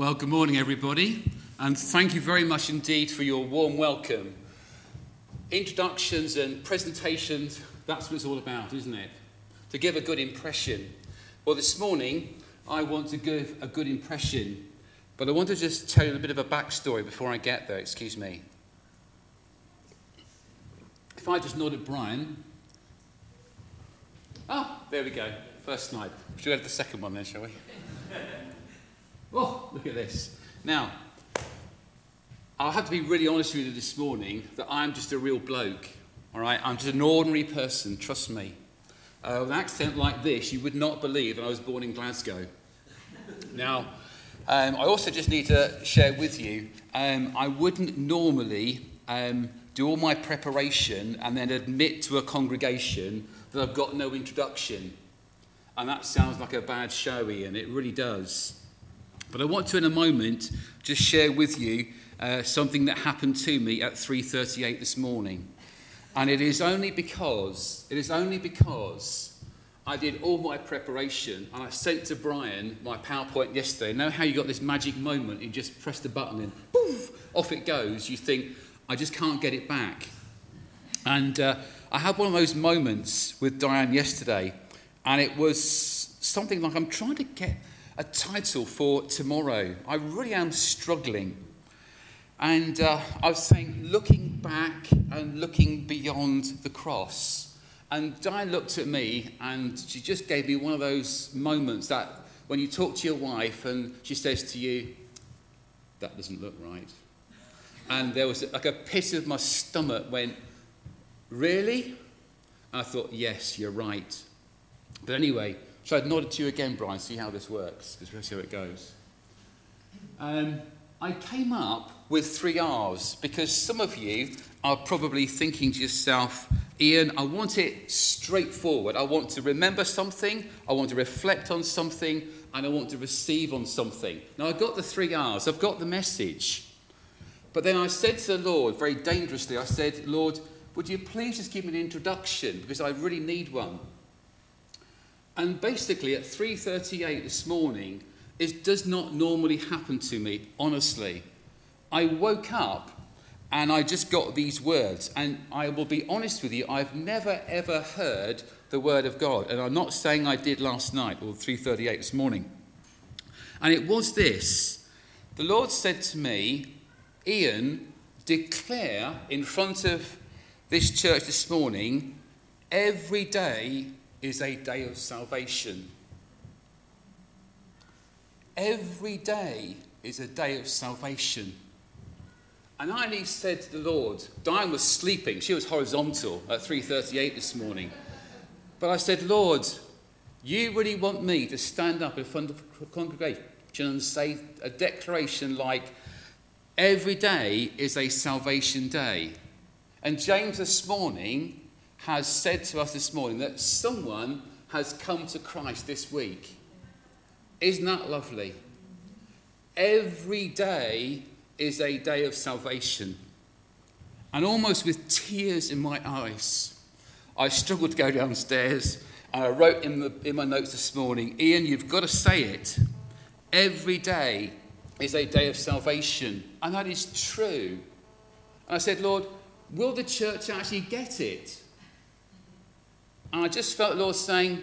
Well, good morning, everybody, and thank you very much indeed for your warm welcome. Introductions and presentations, that's what it's all about, isn't it? To give a good impression. Well, this morning, I want to give a good impression, but I want to just tell you a bit of a backstory before I get there, excuse me. If I just nod at Brian. Ah, there we go. First slide. Should we to the second one then, shall we? Oh, look at this. Now, I'll have to be really honest with you this morning that I'm just a real bloke. All right? I'm just an ordinary person, trust me. Uh, with an accent like this, you would not believe that I was born in Glasgow. now, um, I also just need to share with you um, I wouldn't normally um, do all my preparation and then admit to a congregation that I've got no introduction. And that sounds like a bad show, Ian. It really does. But I want to, in a moment, just share with you uh, something that happened to me at 3:38 this morning, and it is only because it is only because I did all my preparation and I sent to Brian my PowerPoint yesterday. Know how you got this magic moment? You just press the button and poof, off it goes. You think I just can't get it back, and uh, I had one of those moments with Diane yesterday, and it was something like I'm trying to get a title for tomorrow. I really am struggling. And uh, I was saying, looking back and looking beyond the cross. And Diane looked at me and she just gave me one of those moments that when you talk to your wife and she says to you, that doesn't look right. And there was like a pit of my stomach went, really? And I thought, yes, you're right. But anyway, so I'd nod to you again, Brian, see how this works, because we'll see how it goes. Um, I came up with three R's because some of you are probably thinking to yourself, Ian, I want it straightforward. I want to remember something, I want to reflect on something, and I want to receive on something. Now, I've got the three R's, I've got the message. But then I said to the Lord, very dangerously, I said, Lord, would you please just give me an introduction because I really need one. And basically, at 3:38 this morning, it does not normally happen to me. Honestly, I woke up and I just got these words. And I will be honest with you, I've never ever heard the word of God, and I'm not saying I did last night or 3:38 this morning. And it was this: the Lord said to me, Ian, declare in front of this church this morning every day is a day of salvation. Every day is a day of salvation. And I only said to the Lord, Diane was sleeping. She was horizontal at 3:38 this morning. But I said, Lord, you really want me to stand up in front of a congregation and say a declaration like, every day is a salvation day. And James this morning has said to us this morning that someone has come to Christ this week. Isn't that lovely? Every day is a day of salvation. And almost with tears in my eyes, I struggled to go downstairs. And I wrote in, the, in my notes this morning Ian, you've got to say it. Every day is a day of salvation. And that is true. And I said, Lord, will the church actually get it? And I just felt the Lord saying,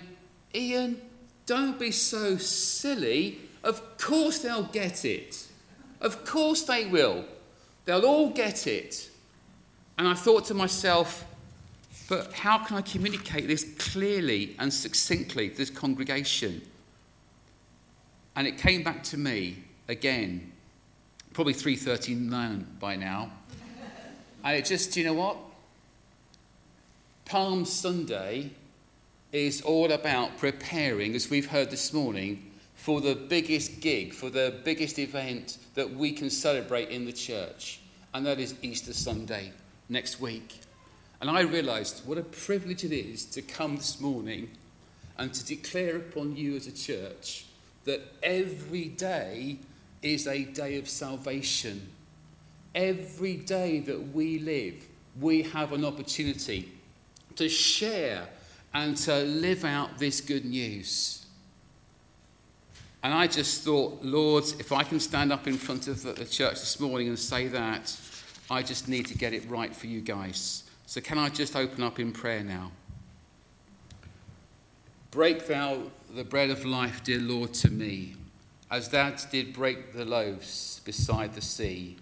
Ian, don't be so silly. Of course they'll get it. Of course they will. They'll all get it. And I thought to myself, but how can I communicate this clearly and succinctly to this congregation? And it came back to me again, probably 3.39 by now. And it just, you know what? Palm Sunday is all about preparing, as we've heard this morning, for the biggest gig, for the biggest event that we can celebrate in the church, and that is Easter Sunday next week. And I realized what a privilege it is to come this morning and to declare upon you as a church that every day is a day of salvation. Every day that we live, we have an opportunity to share and to live out this good news. And I just thought, Lord, if I can stand up in front of the church this morning and say that, I just need to get it right for you guys. So, can I just open up in prayer now? Break thou the bread of life, dear Lord, to me, as thou did break the loaves beside the sea.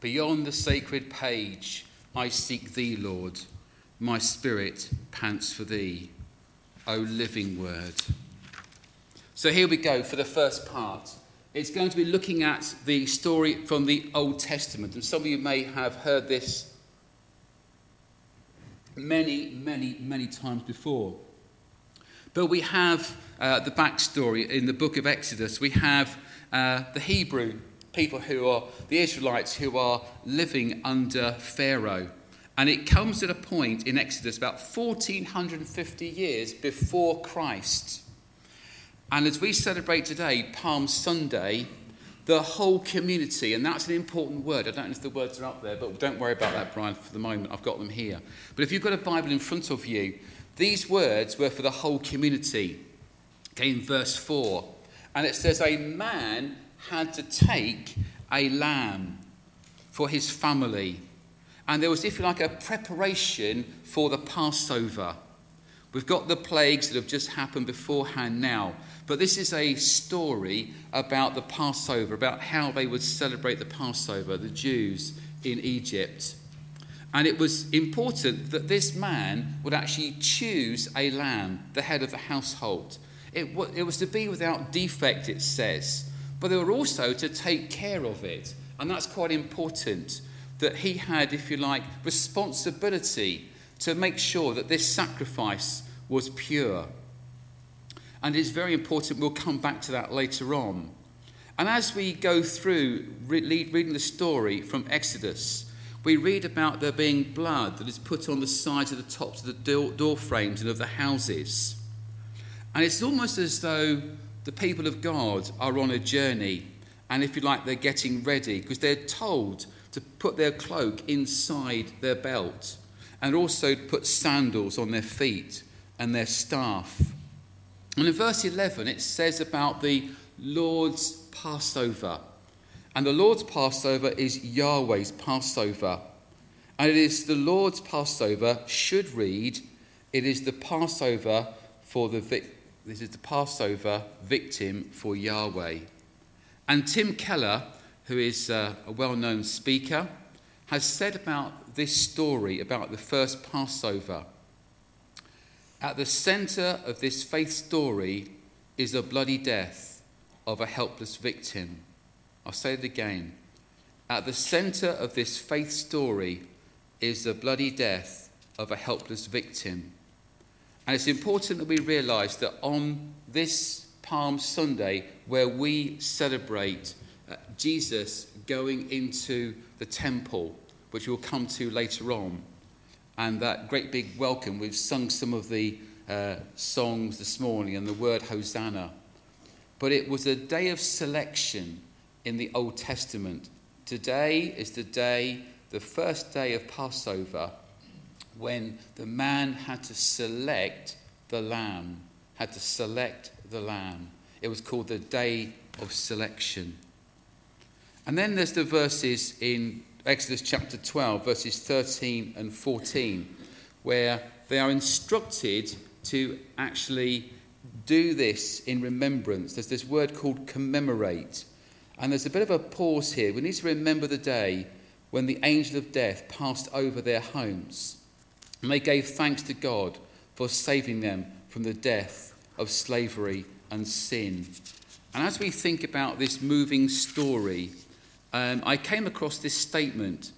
Beyond the sacred page, I seek thee, Lord. My spirit pants for thee, O living word. So here we go for the first part. It's going to be looking at the story from the Old Testament. And some of you may have heard this many, many, many times before. But we have uh, the backstory in the book of Exodus. We have uh, the Hebrew people who are the Israelites who are living under Pharaoh. And it comes at a point in Exodus about 1450 years before Christ. And as we celebrate today, Palm Sunday, the whole community, and that's an important word. I don't know if the words are up there, but don't worry about that, Brian, for the moment. I've got them here. But if you've got a Bible in front of you, these words were for the whole community. Okay, in verse 4. And it says, A man had to take a lamb for his family. And there was, if you like, a preparation for the Passover. We've got the plagues that have just happened beforehand now. But this is a story about the Passover, about how they would celebrate the Passover, the Jews in Egypt. And it was important that this man would actually choose a lamb, the head of the household. It, it was to be without defect, it says, but they were also to take care of it. And that's quite important that he had, if you like, responsibility to make sure that this sacrifice was pure. And it's very important, we'll come back to that later on. And as we go through reading the story from Exodus, we read about there being blood that is put on the sides of the tops of the door frames and of the houses. And it's almost as though the people of God are on a journey, and if you like, they're getting ready because they're told to put their cloak inside their belt and also put sandals on their feet and their staff. And in verse 11, it says about the Lord's Passover. And the Lord's Passover is Yahweh's Passover. And it is the Lord's Passover, should read, it is the Passover for the this is the Passover victim for Yahweh. And Tim Keller, who is uh, a well known speaker, has said about this story about the first Passover. At the center of this faith story is the bloody death of a helpless victim. I'll say it again. At the center of this faith story is the bloody death of a helpless victim. And it's important that we realize that on this Palm Sunday, where we celebrate Jesus going into the temple, which we'll come to later on, and that great big welcome, we've sung some of the uh, songs this morning and the word Hosanna. But it was a day of selection in the Old Testament. Today is the day, the first day of Passover, when the man had to select the lamb, had to select the lamb. It was called the day of selection. And then there's the verses in Exodus chapter 12, verses 13 and 14, where they are instructed to actually do this in remembrance. There's this word called commemorate. And there's a bit of a pause here. We need to remember the day when the angel of death passed over their homes. And they gave thanks to God for saving them from the death of slavery and sin. And as we think about this moving story, um, I came across this statement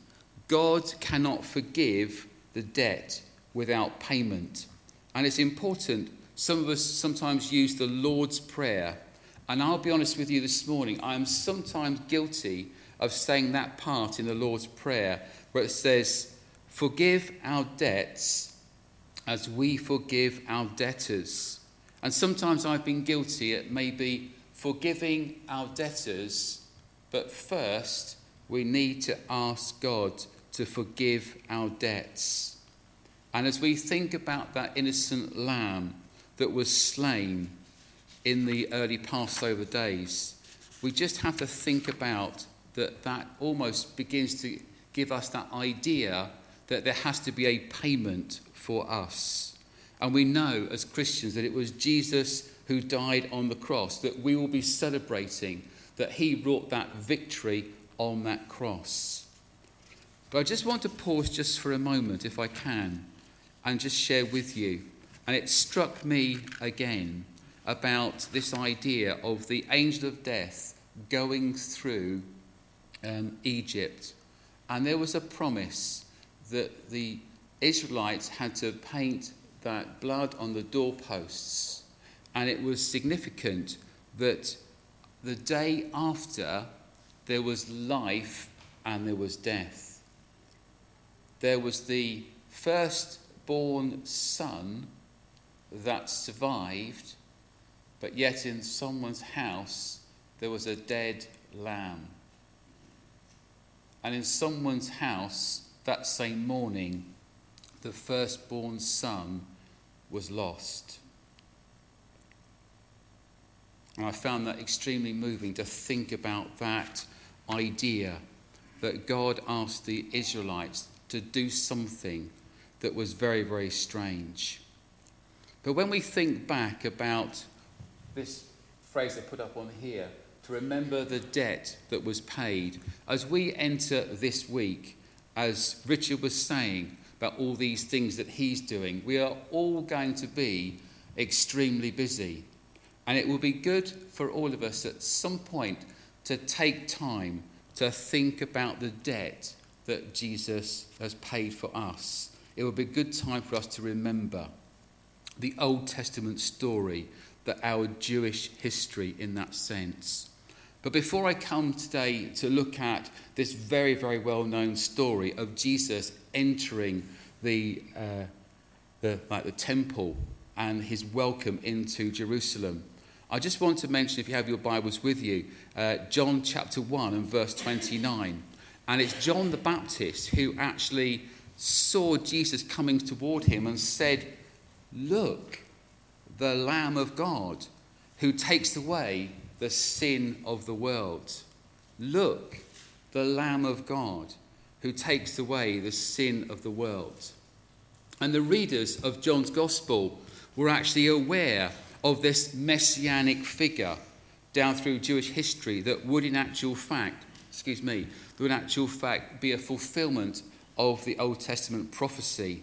God cannot forgive the debt without payment. And it's important. Some of us sometimes use the Lord's Prayer. And I'll be honest with you this morning, I am sometimes guilty of saying that part in the Lord's Prayer where it says, Forgive our debts as we forgive our debtors. And sometimes I've been guilty at maybe forgiving our debtors, but first we need to ask God to forgive our debts. And as we think about that innocent lamb that was slain, in the early Passover days, we just have to think about that that almost begins to give us that idea that there has to be a payment for us. And we know as Christians that it was Jesus who died on the cross, that we will be celebrating that he wrought that victory on that cross. But I just want to pause just for a moment, if I can, and just share with you. And it struck me again about this idea of the angel of death going through um, Egypt. And there was a promise that the Israelites had to paint that blood on the doorposts. And it was significant that the day after there was life and there was death. There was the firstborn son that survived, but yet in someone's house there was a dead lamb. And in someone's house that same morning, the firstborn son was lost. And I found that extremely moving to think about that idea that God asked the Israelites to do something that was very, very strange. But when we think back about this phrase I put up on here, to remember the debt that was paid, as we enter this week, as Richard was saying about all these things that he's doing, we are all going to be extremely busy. And it will be good for all of us at some point to take time to think about the debt that Jesus has paid for us. It will be a good time for us to remember the Old Testament story, that our Jewish history in that sense. But before I come today to look at this very, very well known story of Jesus entering the, uh, the, like the temple and his welcome into Jerusalem, I just want to mention, if you have your Bibles with you, uh, John chapter 1 and verse 29. And it's John the Baptist who actually saw Jesus coming toward him and said, Look, the Lamb of God who takes away the sin of the world. Look, the Lamb of God who takes away the sin of the world. And the readers of John's Gospel were actually aware of this messianic figure down through Jewish history that would, in actual fact, excuse me, that would in actual fact be a fulfillment of the Old Testament prophecy.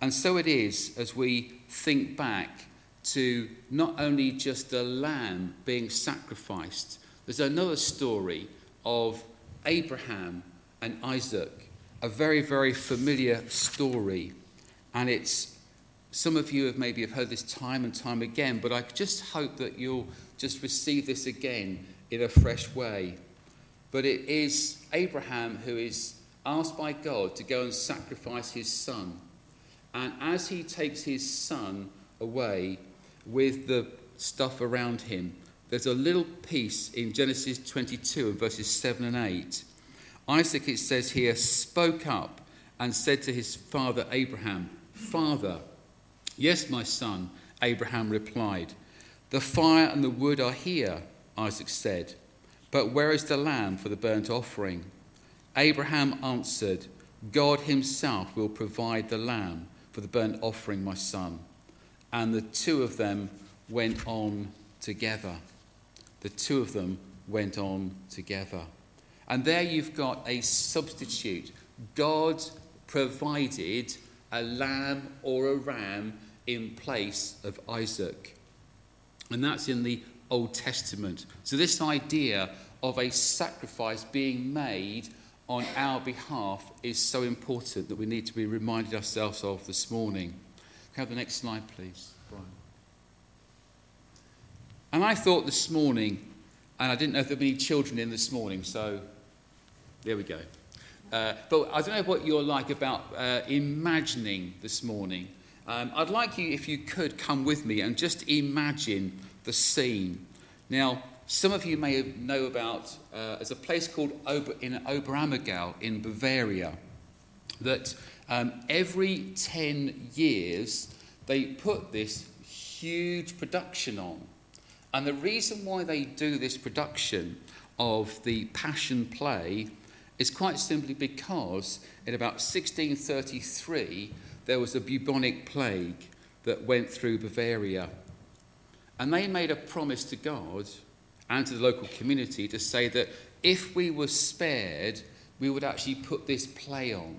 And so it is as we think back to not only just the lamb being sacrificed, there's another story of Abraham and Isaac, a very, very familiar story. And it's some of you have maybe have heard this time and time again, but I just hope that you'll just receive this again in a fresh way. But it is Abraham who is asked by God to go and sacrifice his son. And as he takes his son away, with the stuff around him. There's a little piece in Genesis 22 and verses 7 and 8. Isaac, it says here, spoke up and said to his father Abraham, Father, yes, my son, Abraham replied. The fire and the wood are here, Isaac said, but where is the lamb for the burnt offering? Abraham answered, God himself will provide the lamb for the burnt offering, my son and the two of them went on together. The two of them went on together. And there you've got a substitute. God provided a lamb or a ram in place of Isaac. And that's in the Old Testament. So, this idea of a sacrifice being made on our behalf is so important that we need to be reminded ourselves of this morning. Have the next slide, please, Brian. And I thought this morning, and I didn't know if there'd be any children in this morning, so there we go. Uh, but I don't know what you're like about uh, imagining this morning. Um, I'd like you, if you could, come with me and just imagine the scene. Now, some of you may know about uh, a place called Ober, in Oberammergau in Bavaria that um, every 10 years, they put this huge production on. And the reason why they do this production of the Passion Play is quite simply because in about 1633 there was a bubonic plague that went through Bavaria. And they made a promise to God and to the local community to say that if we were spared, we would actually put this play on.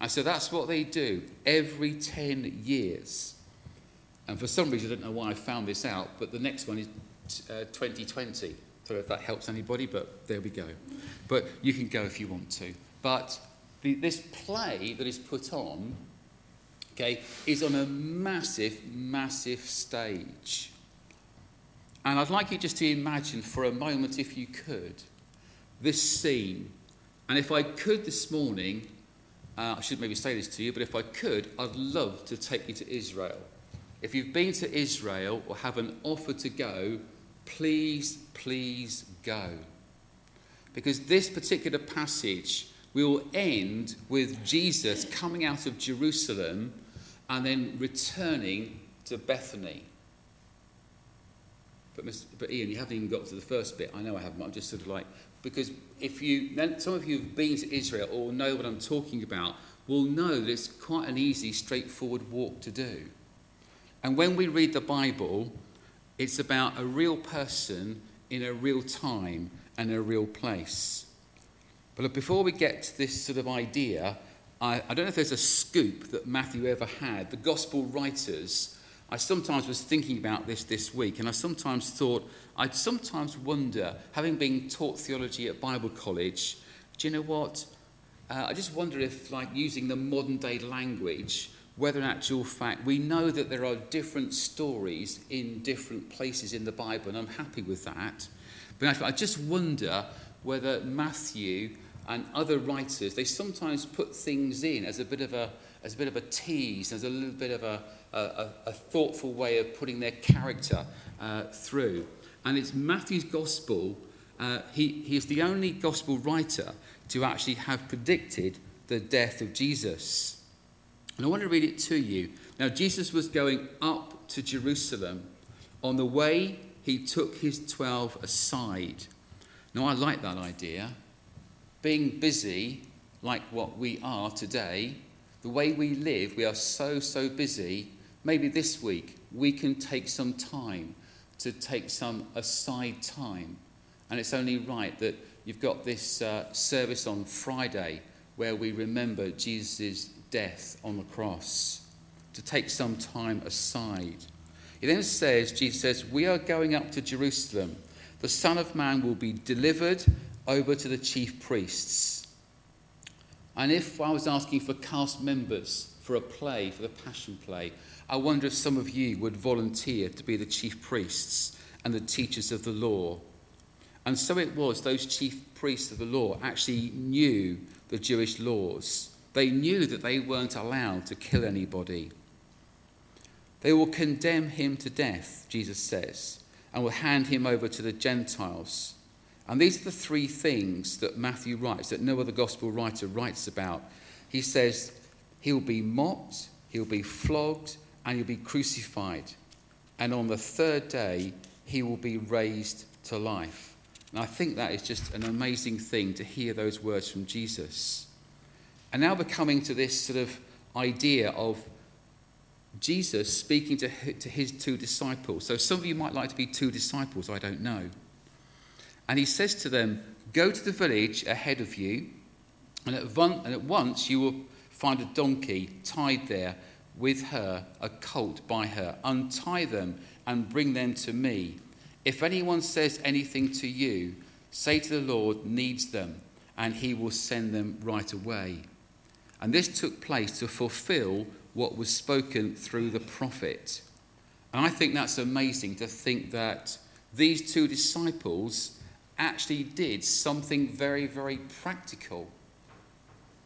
And so that's what they do every 10 years. And for some reason, I don't know why I found this out, but the next one is uh, 2020. I don't know if that helps anybody, but there we go. But you can go if you want to. But the, this play that is put on, okay, is on a massive, massive stage. And I'd like you just to imagine for a moment, if you could, this scene. And if I could this morning, uh, I should maybe say this to you, but if I could, I'd love to take you to Israel. If you've been to Israel or have an offer to go, please, please go. Because this particular passage will end with Jesus coming out of Jerusalem and then returning to Bethany. But, Mr., but Ian, you haven't even got to the first bit. I know I haven't. I'm just sort of like because if you some of you have been to Israel or know what I'm talking about will know that it's quite an easy, straightforward walk to do. And when we read the Bible, it's about a real person in a real time and a real place. But before we get to this sort of idea, I, I don't know if there's a scoop that Matthew ever had. The gospel writers I sometimes was thinking about this this week, and I sometimes thought, I'd sometimes wonder, having been taught theology at Bible college, do you know what? Uh, I just wonder if, like, using the modern day language, whether in actual fact we know that there are different stories in different places in the Bible, and I'm happy with that. But I just wonder whether Matthew and other writers they sometimes put things in as a bit of a as a bit of a tease, as a little bit of a, a, a thoughtful way of putting their character uh, through. And it's Matthew's gospel. Uh, he, he is the only gospel writer to actually have predicted the death of Jesus. And I want to read it to you. Now, Jesus was going up to Jerusalem. On the way, he took his 12 aside. Now, I like that idea. Being busy, like what we are today, the way we live, we are so, so busy maybe this week we can take some time to take some aside time. And it's only right that you've got this uh, service on Friday where we remember Jesus' death on the cross, to take some time aside. He then says, Jesus says, We are going up to Jerusalem. The Son of Man will be delivered over to the chief priests. And if I was asking for cast members for a play, for the Passion Play, I wonder if some of you would volunteer to be the chief priests and the teachers of the law. And so it was, those chief priests of the law actually knew the Jewish laws. They knew that they weren't allowed to kill anybody. They will condemn him to death, Jesus says, and will hand him over to the Gentiles. And these are the three things that Matthew writes, that no other gospel writer writes about. He says, He'll be mocked, he'll be flogged, and he'll be crucified. And on the third day, he will be raised to life. And I think that is just an amazing thing to hear those words from Jesus. And now we're coming to this sort of idea of Jesus speaking to, his two disciples. So some of you might like to be two disciples, I don't know. And he says to them, Go to the village ahead of you, and at, one, and at once you will find a donkey tied there with her, a colt by her. Untie them and bring them to me. If anyone says anything to you, say to the Lord needs them, and he will send them right away. And this took place to fulfill what was spoken through the prophet. And I think that's amazing to think that these two disciples actually did something very, very practical.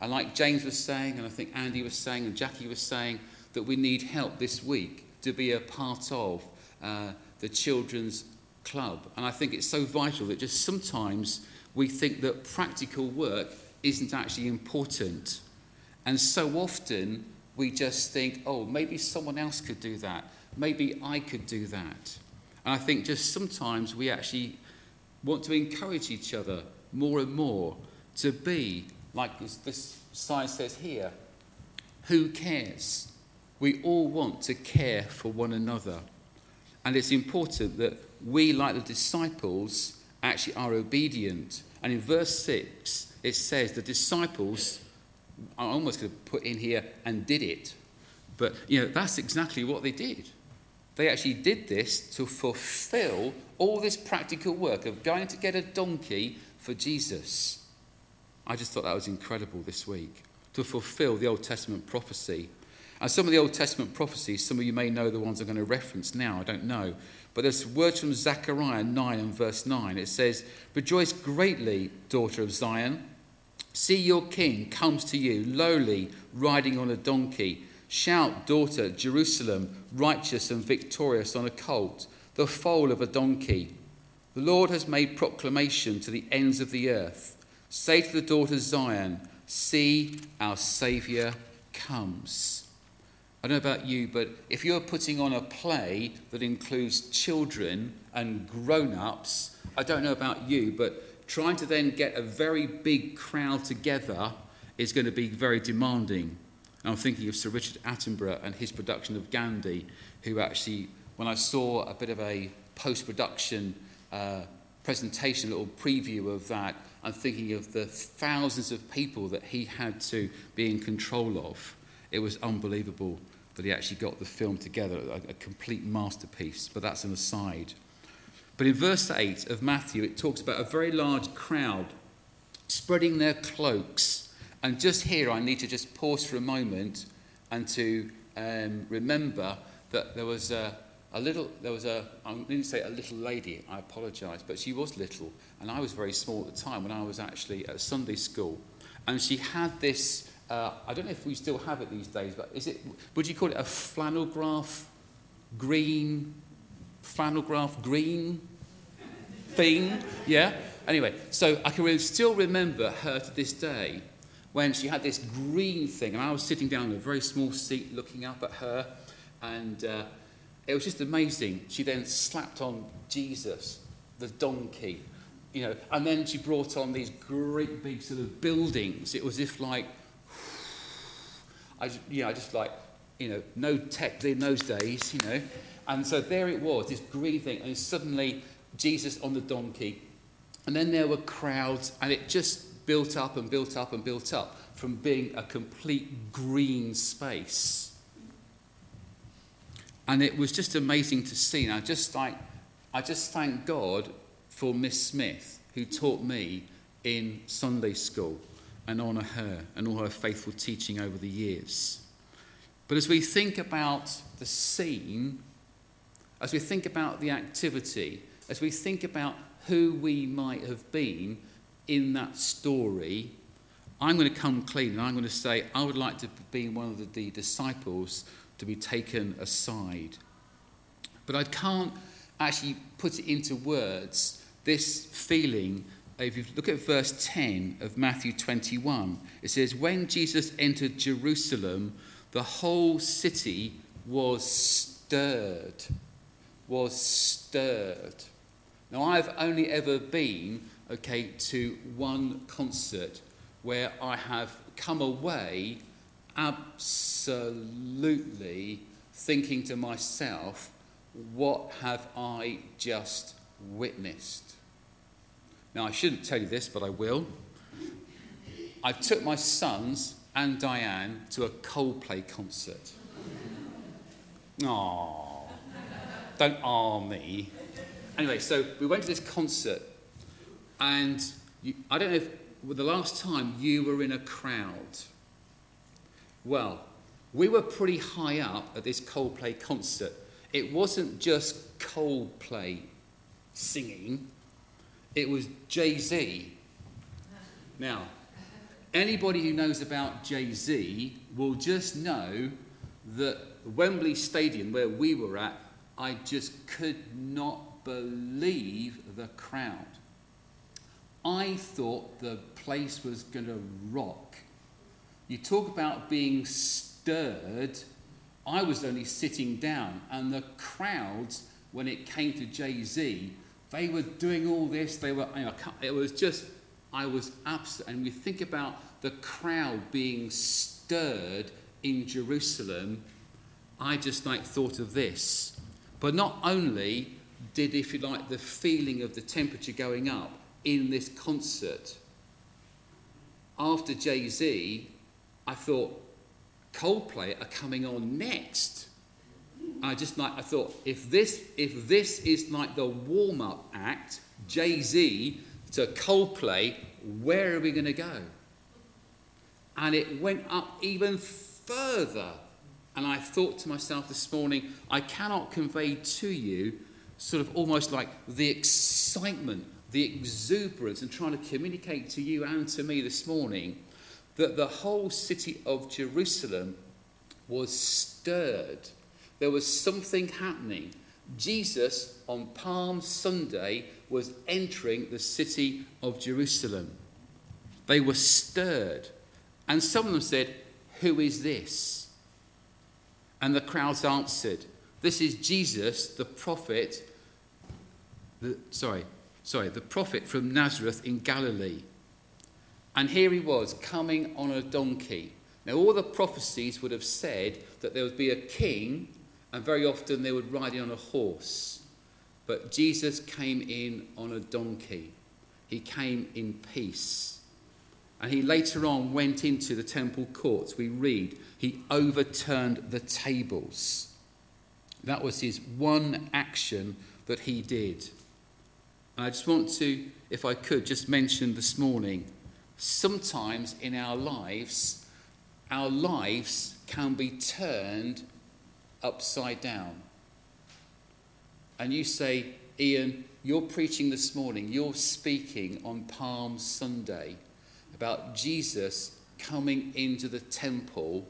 And like James was saying, and I think Andy was saying, and Jackie was saying, that we need help this week to be a part of uh, the children's club. And I think it's so vital that just sometimes we think that practical work isn't actually important. And so often we just think, oh, maybe someone else could do that. Maybe I could do that. And I think just sometimes we actually want to encourage each other more and more to be like this, this sign says here who cares? We all want to care for one another. And it's important that we, like the disciples, actually are obedient. And in verse 6, it says the disciples, I'm almost could put in here, and did it. But, you know, that's exactly what they did. They actually did this to fulfill all this practical work of going to get a donkey for Jesus. I just thought that was incredible this week to fulfill the Old Testament prophecy. And some of the Old Testament prophecies, some of you may know the ones I'm going to reference now, I don't know. But there's words from Zechariah 9 and verse 9. It says, Rejoice greatly, daughter of Zion. See your king comes to you, lowly, riding on a donkey. Shout, daughter, Jerusalem, righteous and victorious on a colt, the foal of a donkey. The Lord has made proclamation to the ends of the earth. Say to the daughter Zion, See, our Saviour comes. I don't know about you, but if you're putting on a play that includes children and grown ups, I don't know about you, but trying to then get a very big crowd together is going to be very demanding. I'm thinking of Sir Richard Attenborough and his production of Gandhi, who actually, when I saw a bit of a post production uh, presentation, a little preview of that, I'm thinking of the thousands of people that he had to be in control of. It was unbelievable that he actually got the film together, a, a complete masterpiece, but that's an aside. But in verse 8 of Matthew, it talks about a very large crowd spreading their cloaks. And just here, I need to just pause for a moment and to um, remember that there was a, a little, there was a, I didn't say a little lady, I apologise, but she was little. And I was very small at the time when I was actually at Sunday school. And she had this, uh, I don't know if we still have it these days, but is it, would you call it a flannel graph green, flannel graph green thing? Yeah? Anyway, so I can still remember her to this day when she had this green thing, and I was sitting down in a very small seat looking up at her, and uh, it was just amazing. She then slapped on Jesus, the donkey, you know, and then she brought on these great big sort of buildings. It was if like, I, you know, I just like, you know, no tech in those days, you know. And so there it was, this green thing, and suddenly Jesus on the donkey. And then there were crowds, and it just built up and built up and built up from being a complete green space and it was just amazing to see. And I just like, I just thank God for Miss Smith, who taught me in Sunday school, and honour her and all her faithful teaching over the years. But as we think about the scene, as we think about the activity, as we think about who we might have been in that story, I'm going to come clean and I'm going to say, I would like to be one of the disciples to be taken aside. But I can't actually put it into words, this feeling. If you look at verse 10 of Matthew 21, it says, When Jesus entered Jerusalem, the whole city was stirred. Was stirred. Now, I've only ever been, okay, to one concert where I have come away absolutely thinking to myself, what have I just witnessed? Now, I shouldn't tell you this, but I will. I took my sons and Diane to a Coldplay concert. Aww, don't ah me. Anyway, so we went to this concert, and you, I don't know if the last time you were in a crowd well, we were pretty high up at this Coldplay concert. It wasn't just Coldplay singing, it was Jay Z. Now, anybody who knows about Jay Z will just know that Wembley Stadium, where we were at, I just could not believe the crowd. I thought the place was going to rock. You talk about being stirred. I was only sitting down, and the crowds when it came to Jay Z, they were doing all this. They were, you know, it was just, I was absolute. And we think about the crowd being stirred in Jerusalem. I just like thought of this. But not only did, if you like, the feeling of the temperature going up in this concert, after Jay Z, I thought Coldplay are coming on next. I just like I thought if this if this is like the warm up act, Jay Z to Coldplay, where are we going to go? And it went up even further. And I thought to myself this morning, I cannot convey to you sort of almost like the excitement, the exuberance, and trying to communicate to you and to me this morning that the whole city of Jerusalem was stirred there was something happening. Jesus, on Palm Sunday, was entering the city of Jerusalem. They were stirred. And some of them said, Who is this? And the crowds answered, This is Jesus, the prophet. The, sorry, sorry, the prophet from Nazareth in Galilee. And here he was coming on a donkey. Now, all the prophecies would have said that there would be a king and very often they would ride in on a horse. But Jesus came in on a donkey. He came in peace. And he later on went into the temple courts. We read, he overturned the tables. That was his one action that he did. I just want to, if I could, just mention this morning sometimes in our lives, our lives can be turned upside down. And you say, Ian, you're preaching this morning, you're speaking on Palm Sunday about Jesus coming into the temple,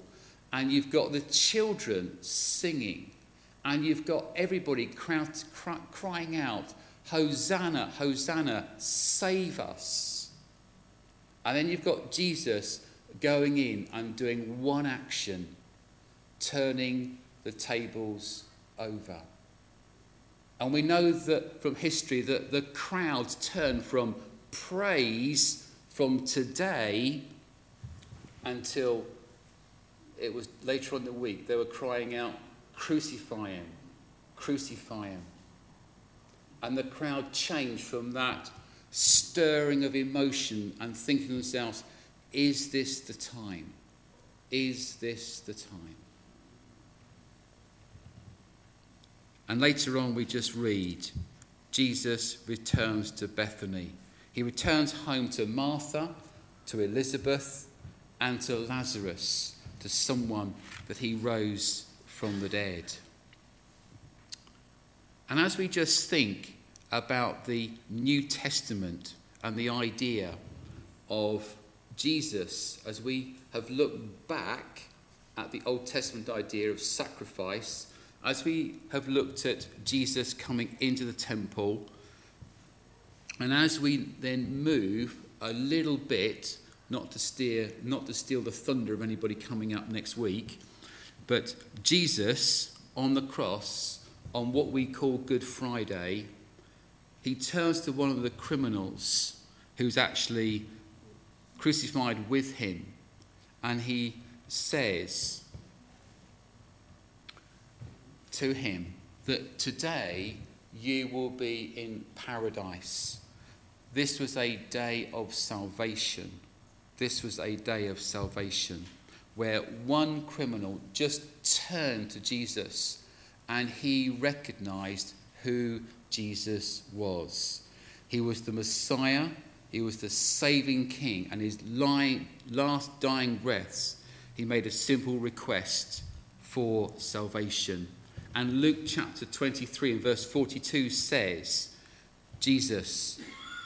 and you've got the children singing, and you've got everybody crying out, Hosanna, Hosanna, save us. And then you've got Jesus going in and doing one action, turning the tables over. And we know that from history that the crowds turn from praise from today until it was later on in the week, they were crying out, Crucify him, crucify him. And the crowd changed from that stirring of emotion and thinking to themselves, Is this the time? Is this the time? And later on, we just read Jesus returns to Bethany. He returns home to Martha, to Elizabeth, and to Lazarus, to someone that he rose from the dead. And as we just think about the New Testament and the idea of Jesus, as we have looked back at the Old Testament idea of sacrifice as we have looked at Jesus coming into the temple, and as we then move a little bit, not to steer, not to steal the thunder of anybody coming up next week, but Jesus on the cross, on what we call Good Friday, he turns to one of the criminals who's actually crucified with him, and he says, to him that today you will be in paradise. This was a day of salvation. This was a day of salvation where one criminal just turned to Jesus and he recognized who Jesus was. He was the Messiah, he was the saving king, and his last dying breaths, he made a simple request for salvation. And Luke chapter 23 and verse 42 says, Jesus,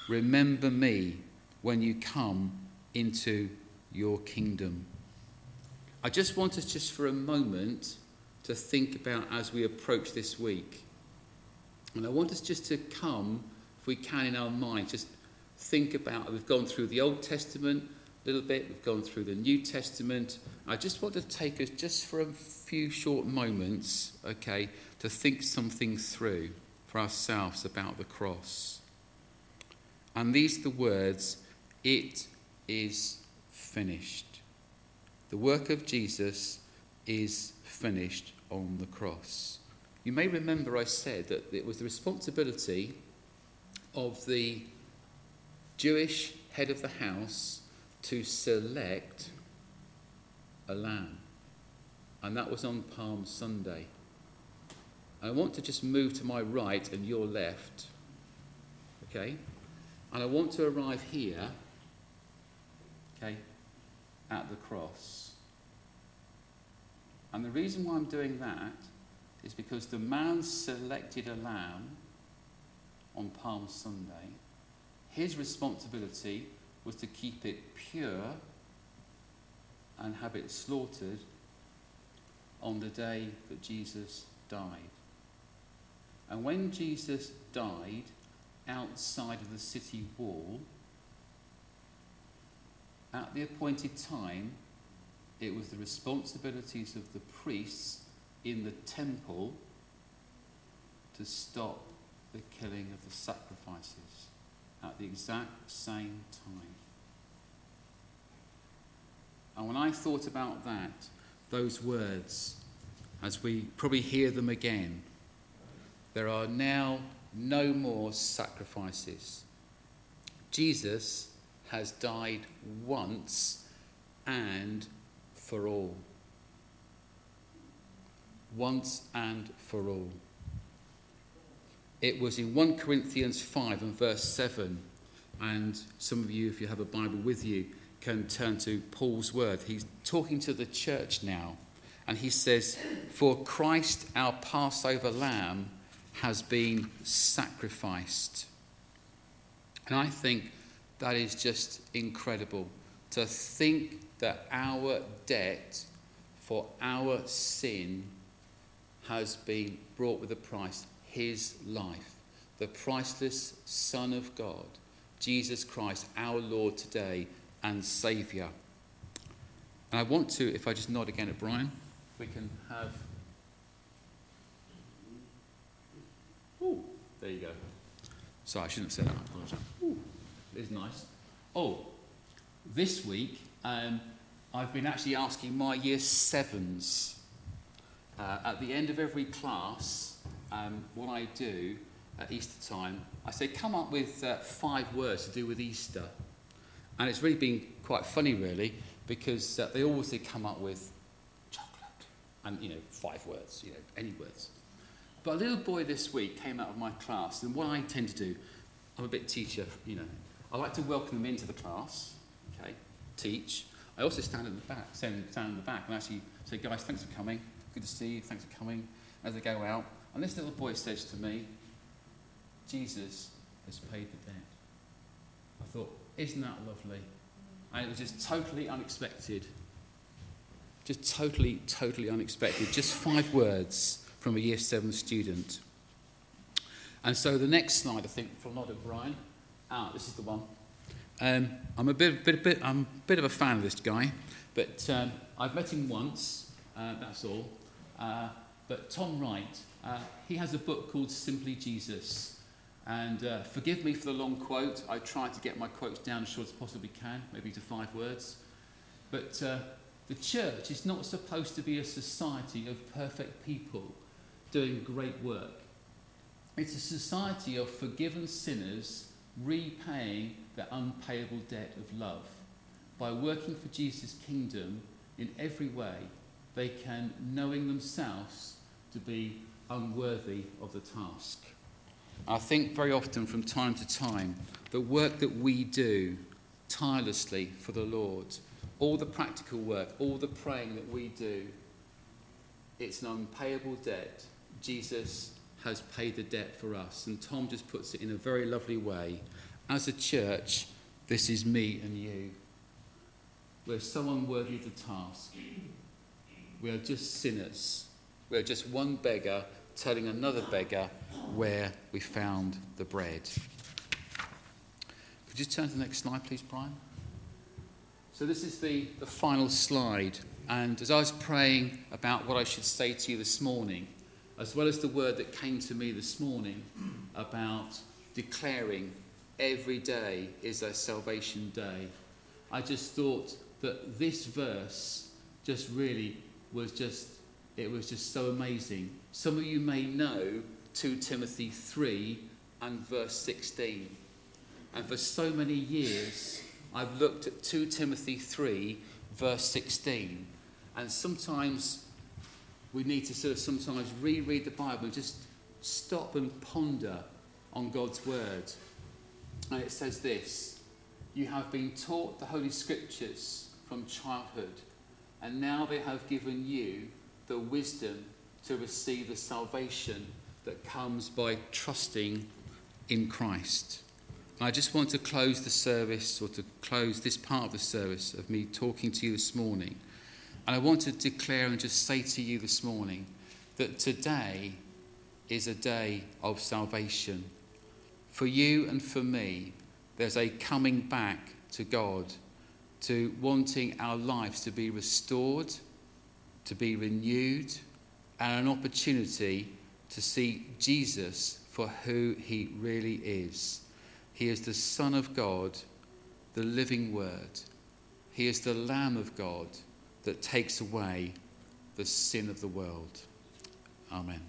remember me when you come into your kingdom. I just want us just for a moment to think about as we approach this week. And I want us just to come, if we can, in our mind, just think about we've gone through the Old Testament a little bit, we've gone through the New Testament. I just want to take us just for a few short moments, okay, to think something through. for ourselves about the cross. And these are the words, it is finished. The work of Jesus is finished on the cross. You may remember I said that it was the responsibility of the Jewish head of the house to select a lamb. And that was on Palm Sunday. I want to just move to my right and your left. Okay? And I want to arrive here, okay, at the cross. And the reason why I'm doing that is because the man selected a lamb on Palm Sunday. His responsibility was to keep it pure and have it slaughtered on the day that Jesus died. And when Jesus died outside of the city wall, at the appointed time, it was the responsibilities of the priests in the temple to stop the killing of the sacrifices at the exact same time. And when I thought about that, those words, as we probably hear them again, there are now no more sacrifices. Jesus has died once and for all. Once and for all. It was in 1 Corinthians 5 and verse 7. And some of you, if you have a Bible with you, can turn to Paul's word. He's talking to the church now. And he says, For Christ, our Passover lamb, has been sacrificed. And I think that is just incredible to think that our debt for our sin has been brought with a price his life, the priceless Son of God, Jesus Christ, our Lord today and Saviour. And I want to, if I just nod again at Brian, we can have Ooh, there you go. Sorry, I shouldn't have said that. I apologise. It's nice. Oh, this week um, I've been actually asking my year sevens uh, at the end of every class um, what I do at Easter time. I say, come up with uh, five words to do with Easter. And it's really been quite funny, really, because uh, they always come up with chocolate and, you know, five words, you know, any words. But a little boy this week came out of my class, and what I tend to do, I'm a bit teacher, you know. I like to welcome them into the class, okay, teach. I also stand in the back, stand, stand in the back, and actually say, guys, thanks for coming. Good to see you. Thanks for coming. As they go out, and this little boy says to me, Jesus has paid the debt. I thought, isn't that lovely? And it was just totally unexpected. Just totally, totally unexpected. Just five words from a year seven student. And so the next slide, I think, from Nod Brian. Ah, this is the one. Um, I'm a bit, bit, bit, I'm a bit of a fan of this guy, but um, I've met him once, uh, that's all. Uh, but Tom Wright, uh, he has a book called Simply Jesus. And uh, forgive me for the long quote. I try to get my quotes down as short as possibly can, maybe to five words. But uh, the church is not supposed to be a society of perfect people doing great work. It's a society of forgiven sinners repaying their unpayable debt of love. By working for Jesus' kingdom in every way, they can, knowing themselves to be unworthy of the task. I think very often from time to time, the work that we do tirelessly for the Lord, all the practical work, all the praying that we do, it's an unpayable debt Jesus has paid the debt for us. And Tom just puts it in a very lovely way. As a church, this is me and you. We're so unworthy of the task. We are just sinners. We are just one beggar telling another beggar where we found the bread. Could you turn to the next slide, please, Brian? So, this is the, the final slide. And as I was praying about what I should say to you this morning, as well as the word that came to me this morning about declaring every day is a salvation day, I just thought that this verse just really was just, it was just so amazing. Some of you may know 2 Timothy 3 and verse 16. And for so many years, I've looked at 2 Timothy 3, verse 16. And sometimes we need to sort of sometimes reread the Bible and just stop and ponder on God's word. And it says this You have been taught the Holy Scriptures from childhood, and now they have given you the wisdom to receive the salvation that comes by trusting in Christ. I just want to close the service, or to close this part of the service of me talking to you this morning. And I want to declare and just say to you this morning that today is a day of salvation. For you and for me, there's a coming back to God, to wanting our lives to be restored, to be renewed, and an opportunity to see Jesus for who he really is. He is the Son of God, the living Word. He is the Lamb of God that takes away the sin of the world. Amen.